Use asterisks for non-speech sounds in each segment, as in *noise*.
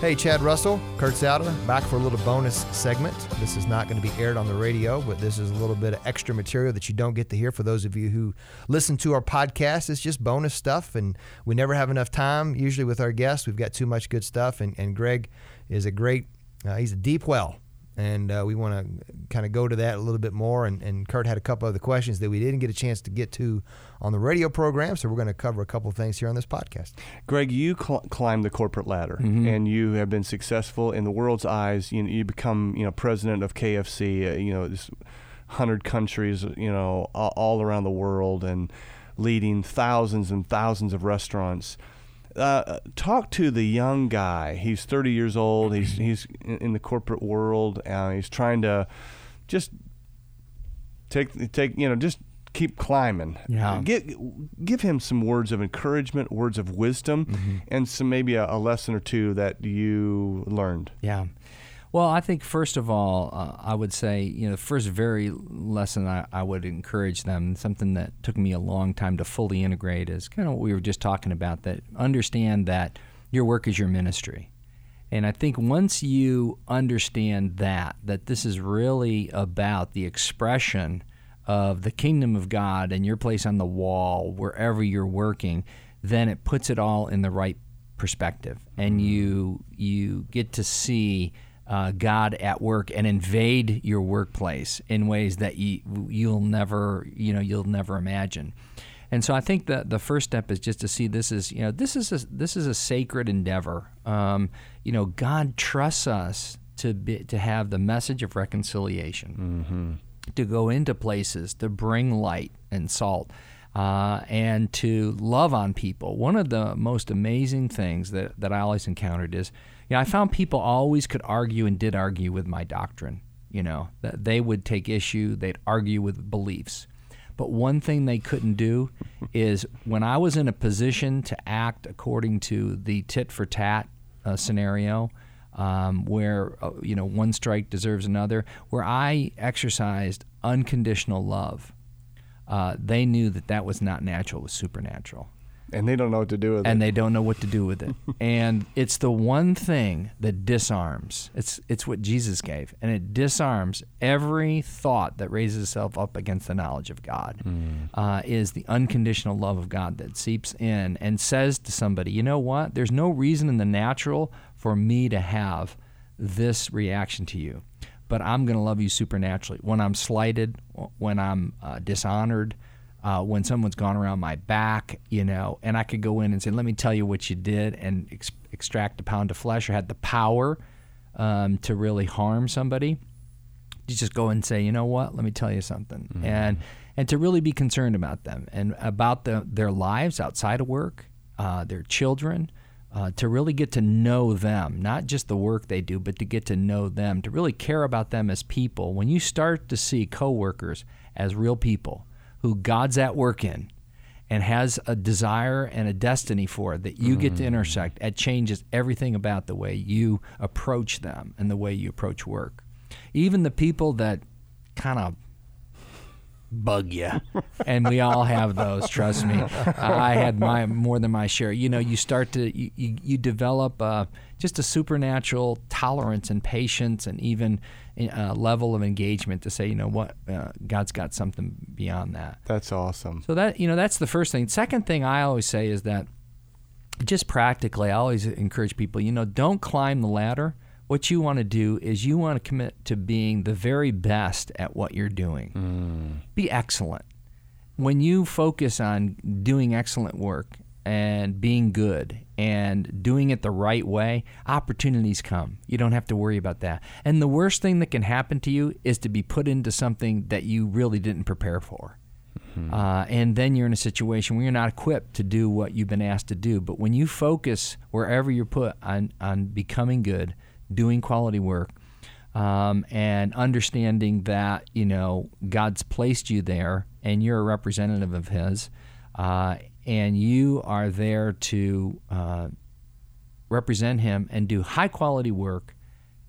Hey, Chad Russell, Kurt Souter, back for a little bonus segment. This is not going to be aired on the radio, but this is a little bit of extra material that you don't get to hear for those of you who listen to our podcast. It's just bonus stuff, and we never have enough time, usually with our guests. We've got too much good stuff, and, and Greg is a great, uh, he's a deep well and uh, we want to kind of go to that a little bit more. And, and, Kurt had a couple of other questions that we didn't get a chance to get to on the radio program, so we're going to cover a couple of things here on this podcast. Greg, you cl- climbed the corporate ladder, mm-hmm. and you have been successful in the world's eyes. You, you become you know president of KFC. Uh, you know, this hundred countries. You know, all, all around the world, and leading thousands and thousands of restaurants uh, talk to the young guy. He's 30 years old. He's he's in the corporate world. Uh, he's trying to just take take you know just keep climbing. Yeah. Give give him some words of encouragement, words of wisdom, mm-hmm. and some maybe a, a lesson or two that you learned. Yeah. Well, I think first of all, uh, I would say, you know, the first very lesson I, I, would encourage them, something that took me a long time to fully integrate, is kind of what we were just talking about that understand that your work is your ministry. And I think once you understand that, that this is really about the expression of the kingdom of God and your place on the wall, wherever you're working, then it puts it all in the right perspective. And you, you get to see uh, God at work and invade your workplace in ways that you, you'll never, you know, you'll never imagine. And so I think that the first step is just to see this is, you know, this is a, this is a sacred endeavor. Um, you know, God trusts us to be, to have the message of reconciliation, mm-hmm. to go into places, to bring light and salt. Uh, and to love on people. One of the most amazing things that, that I always encountered is you know, I found people always could argue and did argue with my doctrine. You know, that they would take issue, they'd argue with beliefs. But one thing they couldn't do is when I was in a position to act according to the tit for tat uh, scenario, um, where uh, you know one strike deserves another, where I exercised unconditional love, uh, they knew that that was not natural; it was supernatural and they don't know what to do with and it. And they don't know what to do with it. *laughs* and it's the one thing that disarms. It's it's what Jesus gave, and it disarms every thought that raises itself up against the knowledge of God. Mm. Uh, is the unconditional love of God that seeps in and says to somebody, you know what? There's no reason in the natural for me to have this reaction to you, but I'm going to love you supernaturally when I'm slighted, when I'm uh, dishonored uh, when someone's gone around my back, you know, and I could go in and say, let me tell you what you did and ex- extract a pound of flesh or had the power um, to really harm somebody. You just go and say, you know what, let me tell you something. Mm-hmm. And, and to really be concerned about them and about the, their lives outside of work, uh, their children, uh, to really get to know them, not just the work they do, but to get to know them, to really care about them as people. When you start to see coworkers as real people, who God's at work in and has a desire and a destiny for that you mm. get to mm. intersect, it changes everything about the way you approach them and the way you approach work. Even the people that kind of bug you, and we all have those. Trust me, I had my more than my share. You know, you start to you, you, you develop uh, just a supernatural tolerance and patience, and even a uh, level of engagement to say, you know what, uh, God's got something beyond that. That's awesome. So that you know, that's the first thing. Second thing I always say is that just practically, I always encourage people, you know, don't climb the ladder what you want to do is you want to commit to being the very best at what you're doing. Mm. Be excellent. When you focus on doing excellent work and being good and doing it the right way, opportunities come. You don't have to worry about that. And the worst thing that can happen to you is to be put into something that you really didn't prepare for. Mm-hmm. Uh, and then you're in a situation where you're not equipped to do what you've been asked to do. But when you focus wherever you're put on, on becoming good, doing quality work, um, and understanding that you know God's placed you there, and you're a representative of His, uh, and you are there to uh, represent Him and do high quality work,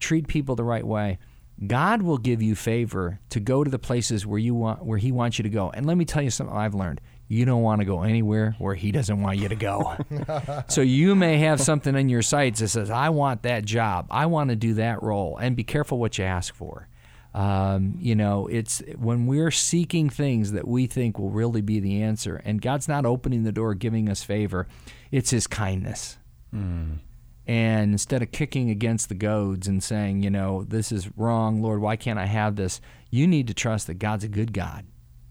treat people the right way. God will give you favor to go to the places where you want where He wants you to go. And let me tell you something I've learned: you don't want to go anywhere where he doesn't want you to go. *laughs* so you may have something in your sights that says, I want that job. I want to do that role. And be careful what you ask for. Um, you know, it's when we're seeking things that we think will really be the answer, and God's not opening the door, giving us favor, it's His kindness. Mm. And instead of kicking against the goads and saying, you know, this is wrong, Lord, why can't I have this? You need to trust that God's a good God.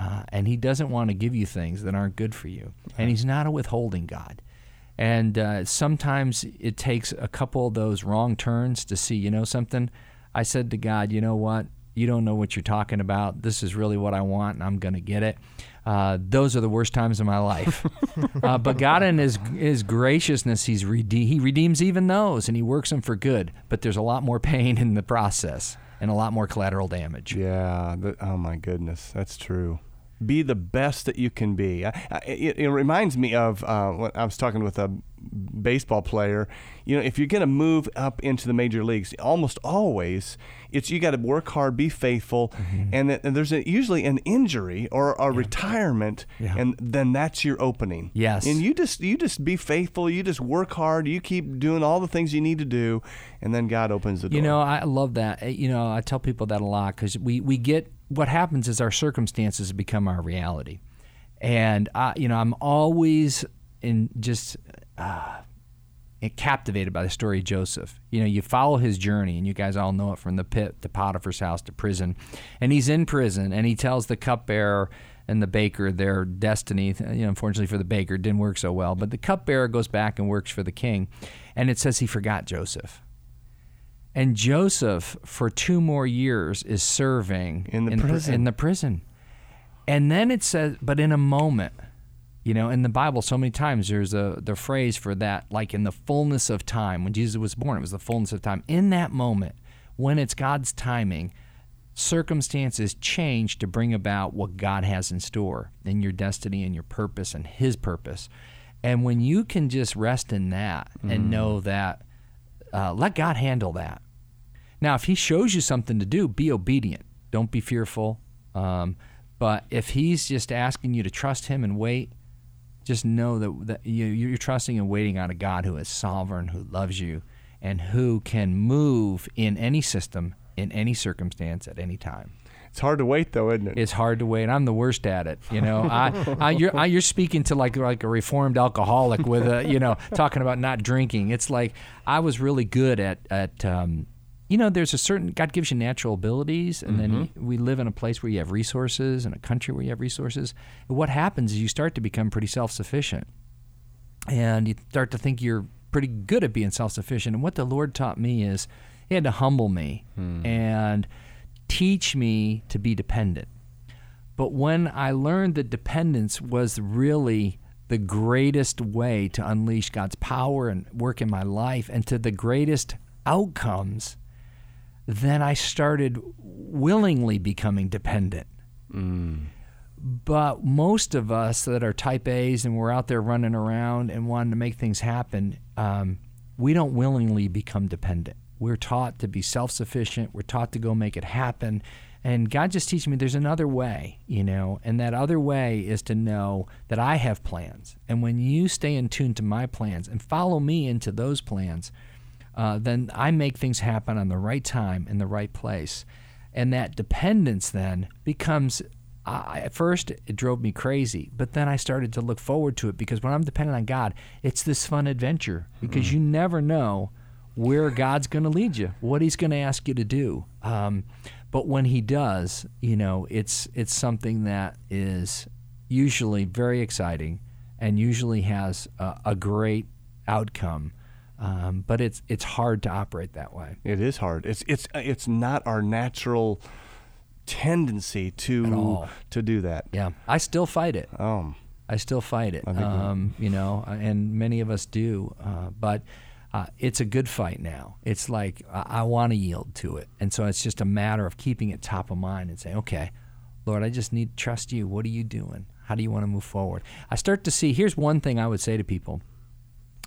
Uh, and He doesn't want to give you things that aren't good for you. And He's not a withholding God. And uh, sometimes it takes a couple of those wrong turns to see, you know, something. I said to God, you know what? You don't know what you're talking about. This is really what I want, and I'm going to get it. Uh, those are the worst times of my life. *laughs* uh, but God, in His His graciousness, He's rede- He redeems even those, and He works them for good. But there's a lot more pain in the process, and a lot more collateral damage. Yeah. Oh my goodness, that's true. Be the best that you can be. I, I, it, it reminds me of uh, when I was talking with a baseball player. You know, if you're going to move up into the major leagues, almost always it's you got to work hard, be faithful, and, th- and there's a, usually an injury or a retirement, Yeah. and then that's your opening. Yes. and you just you just be faithful. You just work hard. You keep doing all the things you need to do, and then God opens the door. You know, I love that. Uh, You know, I tell people that a lot because we, we get what happens is our circumstances become our reality. And, I, you know, I'm always in just uh, captivated by the story of Joseph. You know, you follow his journey, and you guys all know it from the pit to Potiphar's house to prison. And he's in prison, and he tells the cupbearer and the baker their destiny. You know, unfortunately for the baker, didn't work so well. But the cupbearer goes back and works for the king, and it says he forgot Joseph. And Joseph, for two more years, is serving In the pr- prison. in the prison. And then it says, but in a moment, you know, in the Bible, so many times there's a the phrase for that, like in the fullness of time. When Jesus was born, it was the fullness of time. In that moment, when it's God's timing, circumstances change to bring about what God has in store in your destiny and your purpose and His purpose. And when you can just rest in that and mm. know that, uh, let God handle that. Now, if He shows you something to do, be obedient. Don't be fearful. Um, but if He's just asking you to trust Him and wait, just know that, that you, you're trusting and waiting on a God who is sovereign, who loves you, and who can move in any system, in any circumstance, at any time. It's hard to wait though, isn't it? It's hard to wait. I'm the worst at it. You know, I, I, *laughs* you're, I, you're speaking to like like a reformed alcoholic with a, you know, talking about not drinking. It's like I was really good at at. Um, you know, there's a certain God gives you natural abilities, and then we live in a place where you have resources, and a country where you have resources. And what happens is you start to become pretty self-sufficient, and you start to think you're pretty good at being self-sufficient. And what the Lord taught me is He had to humble me and teach me to be dependent. But when I learned that dependence was really the greatest way to unleash God's power and work in my life and to the greatest outcomes, then I started willingly becoming dependent. But most of us that are type A's and we're out there running around and wanting to make things happen, um, we don't willingly become dependent. We're taught to be self sufficient, we're taught to go make it happen. And God just teaches me there's another way, you know, and that other way is to know that I have plans. And when you stay in tune to my plans and follow me into those plans, uh, then I make things happen on the right time in the right place. And that dependence then becomes, I at first, it drove me crazy, but then I started to look forward to it because when I'm dependent on God, it's this fun adventure because you never know where God's going to lead you, what He's going to ask you to do. Um, but when He does, you know, it's it's something that is usually very exciting and usually has a, a great outcome. Um, but it's it's hard to operate that way. It is hard. It's it's it's not our natural tendency to to do that. Yeah, I still fight it. Um, I still fight it. I think we- Um, you know, and many of us do. Uh, but uh, it's a good fight now. It's like I, I want to yield to it, and so it's just a matter of keeping it top of mind and saying, "Okay, Lord, I just need to trust you. What are you doing? How do you want to move forward?" I start to see. Here's one thing I would say to people.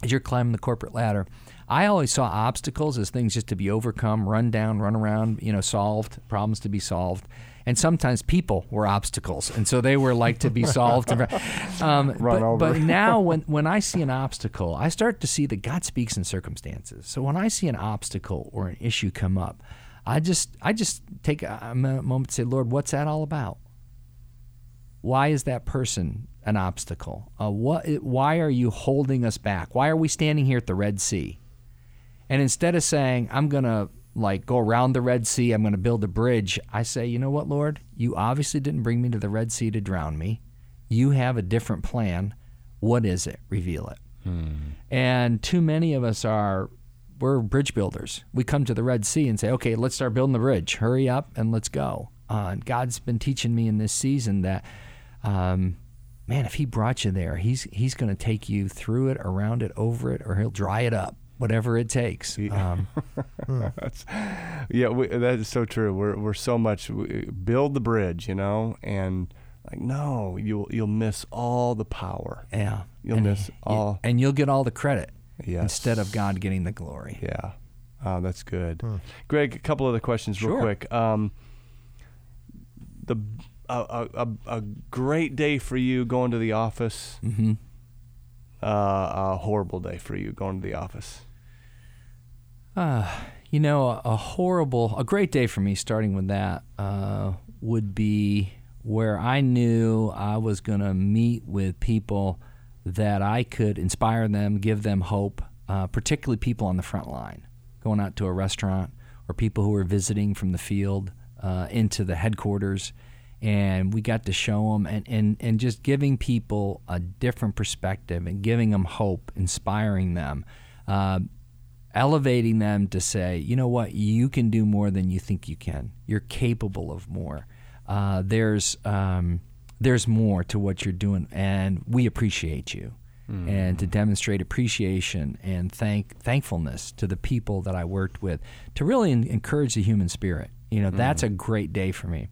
as you're climbing the corporate ladder, I always saw obstacles as things just to be overcome, run down, run around, you know, solved, problems to be solved. And sometimes people were obstacles, and so they were like to be solved. *laughs* um, Run but, over. but *laughs* now, when, when I see an obstacle, I start to see that God speaks in circumstances. So when I see an obstacle or an issue come up, I just I just take a, moment to say, Lord, what's that all about? Why is that person an obstacle? Uh, what? Why are you holding us back? Why are we standing here at the Red Sea? And instead of saying, I'm going to like go around the Red Sea, I'm going to build a bridge, I say, you know what, Lord? You obviously didn't bring me to the Red Sea to drown me. You have a different plan. What is it? Reveal it. And too many of us are, we're bridge builders. We come to the Red Sea and say, okay, let's start building the bridge. Hurry up and let's go. Uh, and God's been teaching me in this season that, um, man, if He brought you there, He's He's going to take you through it, around it, over it, or He'll dry it up, whatever it takes. Um, *laughs* That's, yeah, we, that is so true. We're we're so much we build the bridge, you know, and like no, you'll you'll miss all the power. yeah, You'll and, miss all- and you'll get all the credit Yes. instead of God getting the glory. Yeah, oh, that's good. Greg, a couple other questions, real Sure. quick. Um, the a, a, a, a great day for you going to the office. Mm-hmm. Uh, a horrible day for you going to the office. Uh, you know, a, a horrible, a great day for me, starting with that, uh, would be where I knew I was going to meet with people that I could inspire them, give them hope, uh, particularly people on the front line, going out to a restaurant or people who are visiting from the field uh, into the headquarters. And we got to show them and, and, and just giving people a different perspective and giving them hope, inspiring them. Uh, elevating them to say, you know what, you can do more than you think you can. You're capable of more. Uh, there's um, there's more to what you're doing, and we appreciate you. And to demonstrate appreciation and thank thankfulness to the people that I worked with, to really en- encourage the human spirit. You know, that's a great day for me.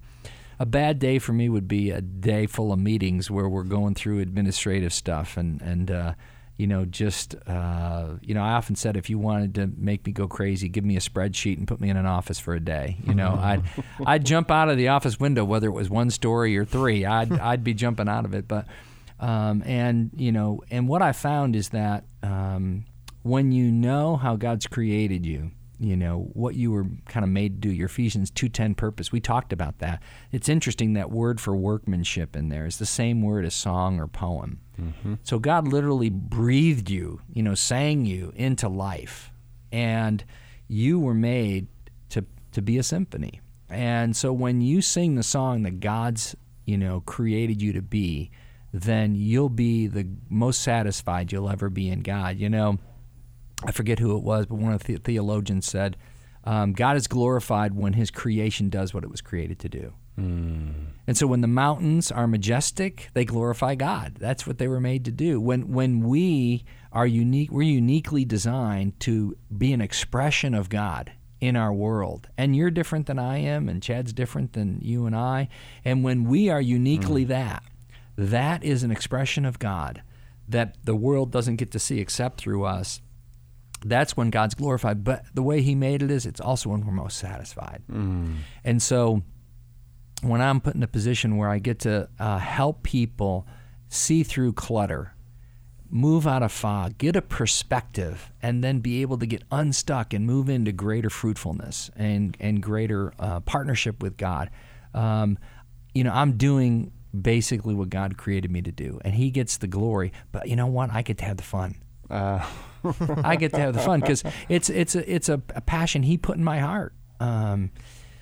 A bad day for me would be a day full of meetings where we're going through administrative stuff and and uh, you know just uh, you know I often said if you wanted to make me go crazy, give me a spreadsheet and put me in an office for a day. You know, *laughs* I'd I'd jump out of the office window whether it was one story or three. I'd *laughs* I'd be jumping out of it, but um, and you know and what I found is that um, when you know how God's created you you know what you were kind of made to do your ephesians 2.10 purpose we talked about that. It's interesting that word for workmanship in there. Is the same word as song or poem. Mm-hmm. So god literally breathed you you know sang you into life and you were made to to be a symphony. And so when you sing the song that god's you know created you to be then you'll be the most satisfied you'll ever be in god. You know I forget who it was, but one of the theologians said, um, God is glorified when his creation does what it was created to do. And so when the mountains are majestic, they glorify God. That's what they were made to do. When when we are unique, we're uniquely designed to be an expression of God in our world. And you're different than I am, and Chad's different than you and I. And when we are uniquely that, that is an expression of God that the world doesn't get to see except through us that's when God's glorified. But the way He made it is, it's also when we're most satisfied. And so, when I'm put in a position where I get to uh, help people see through clutter, move out of fog, get a perspective, and then be able to get unstuck and move into greater fruitfulness and and greater uh, partnership with God, um, you know, I'm doing basically what God created me to do, and He gets the glory. But you know what? I get to have the fun. Uh, *laughs* I get to have the fun because it's it's a it's a, a passion he put in my heart. Um,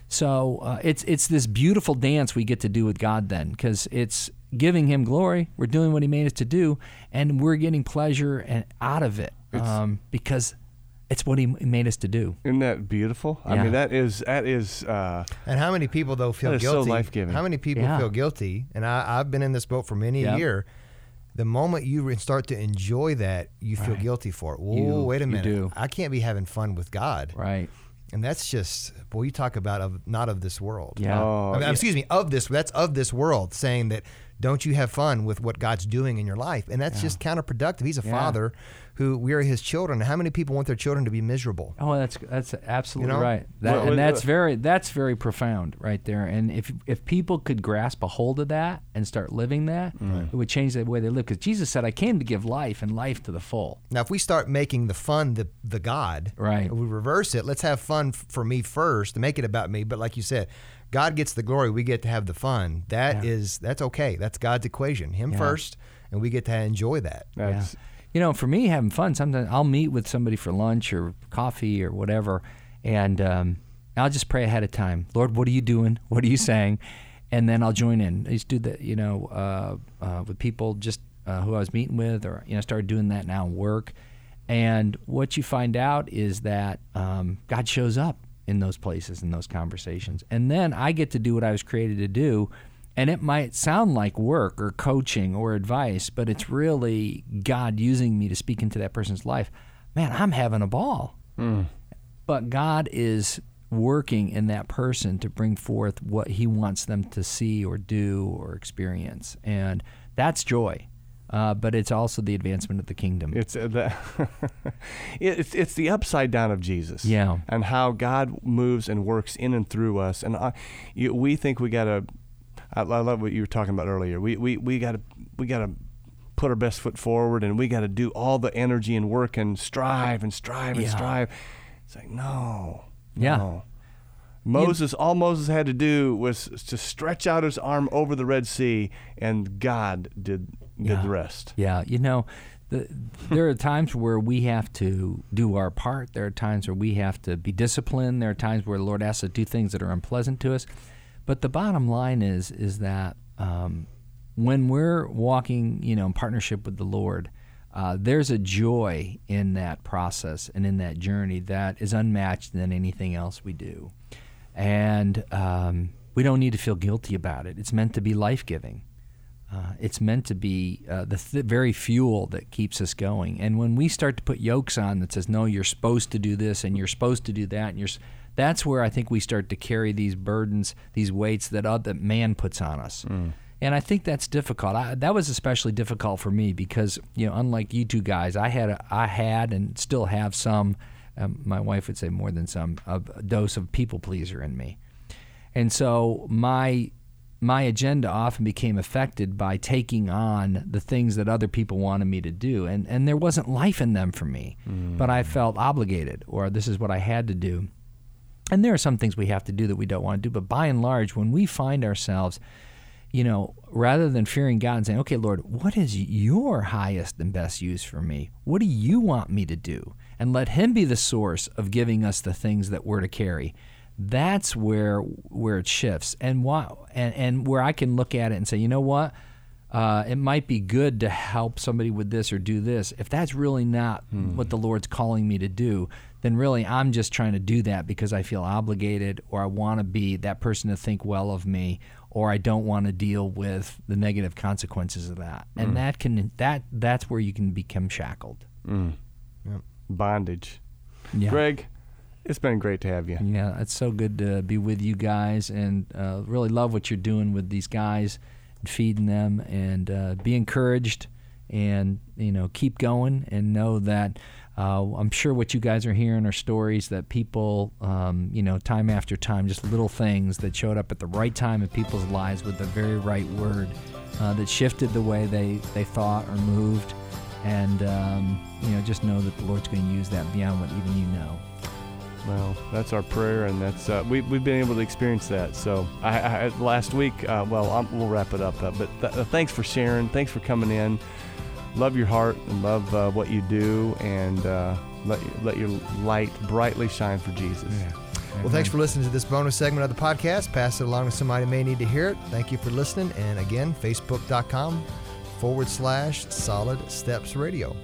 so uh, it's it's this beautiful dance we get to do with God then because it's giving Him glory. We're doing what He made us to do, and we're getting pleasure and out of it um, because it's what He made us to do. isn't that beautiful? I mean, that is that is. Uh, And how many people though feel That is so guilty? life-giving. How many people Yeah. feel guilty? And I, I've been in this boat for many a year. The moment you start to enjoy that, you feel Right. guilty for it. Whoa, wait a minute! I can't be having fun with God, Right? and that's just boy. You talk about of not of this world. Yeah. oh, I mean, yeah. excuse me, of this. That's of this world. Saying that don't you have fun with what God's doing in your life, and that's just counterproductive. He's a Yeah. father who we are his children. How many people want their children to be miserable? Oh, that's that's absolutely know? right. That, Well, and that's uh, very that's very profound right there. And if if people could grasp a hold of that and start living that, it would change the way they live. Because Jesus said, "I came to give life and life to the full." Now, if we start making the fun the the God, Right. We reverse it. Let's have fun f- for me first to make it about me. But like you said, God gets the glory. We get to have the fun. That is that's okay. That's God's equation. Him Yeah. first, and we get to enjoy that. That's yeah. You know, for me, having fun. Sometimes I'll meet with somebody for lunch or coffee or whatever, and um, I'll just pray ahead of time. Lord, what are you doing? What are you saying? And then I'll join in. I used to do that, you know, uh, uh, with people just uh, who I was meeting with, or you know, started doing that now in work. And what you find out is that um, God shows up in those places, in those conversations, and then I get to do what I was created to do. And it might sound like work or coaching or advice, but it's really God using me to speak into that person's life. Man, I'm having a ball. But God is working in that person to bring forth what He wants them to see or do or experience. And that's joy. Uh, but it's also the advancement of the kingdom. It's uh, the *laughs* it's it's the upside down of Jesus. Yeah. and how God moves and works in and through us. And I, you, we think we got to. I, I love what you were talking about earlier. We we we got to we got to put our best foot forward, and we got to do all the energy and work and strive and strive and Yeah. strive. It's like no, Yeah. no. Moses, all Moses had to do was to stretch out his arm over the Red Sea, and God did did Yeah. the rest. Yeah, you know, the, there are times where we have to do our part. There are times where we have to be disciplined. There are times where the Lord asks us to do things that are unpleasant to us. But the bottom line is is that um, when we're walking, you know, in partnership with the Lord, uh, there's a joy in that process and in that journey that is unmatched than anything else we do. And um, we don't need to feel guilty about it. It's meant to be life giving. Uh, it's meant to be uh, the th- very fuel that keeps us going. And when we start to put yokes on that says, no, you're supposed to do this and you're supposed to do that, and you're, that's where I think we start to carry these burdens, these weights that, uh, that man puts on us. And I think that's difficult. I, that was especially difficult for me because, you know, unlike you two guys, I had, a, I had and still have some, um, my wife would say more than some, a dose of people pleaser in me. And so my my agenda often became affected by taking on the things that other people wanted me to do. And and there wasn't life in them for me but I mm. felt obligated or this is what I had to do. And there are some things we have to do that we don't want to do but by and large when we find ourselves you know rather than fearing God and saying okay Lord what is your highest and best use for me? What do you want me to do? and let him be the source of giving us the things that we're to carry that's where where it shifts and why and, and where I can look at it and say, you know what? Uh, it might be good to help somebody with this or do this. If that's really not hmm. what the Lord's calling me to do, then really I'm just trying to do that because I feel obligated or I want to be that person to think well of me or I don't want to deal with the negative consequences of that. And hmm. that can that that's where you can become shackled. Hmm. Bondage. Yeah. Greg, it's been great to have you. Yeah, it's so good to be with you guys and uh, really love what you're doing with these guys and feeding them and uh, be encouraged and, you know, keep going and know that uh, I'm sure what you guys are hearing are stories that people, um, you know, time after time, just little things that showed up at the right time in people's lives with the very right word uh, that shifted the way they, they thought or moved. And, um, you know, just know that the Lord's going to use that beyond what even you know. Well, that's our prayer, and that's uh, we, we've been able to experience that. So, I, I last week, uh, well, i we'll wrap it up. Uh, but th- uh, thanks for sharing. Thanks for coming in. Love your heart and love uh, what you do, and uh, let let your light brightly shine for Jesus. Well, thanks for listening to this bonus segment of the podcast. Pass it along to somebody who may need to hear it. Thank you for listening. And again, facebook.com forward slash solid steps radio.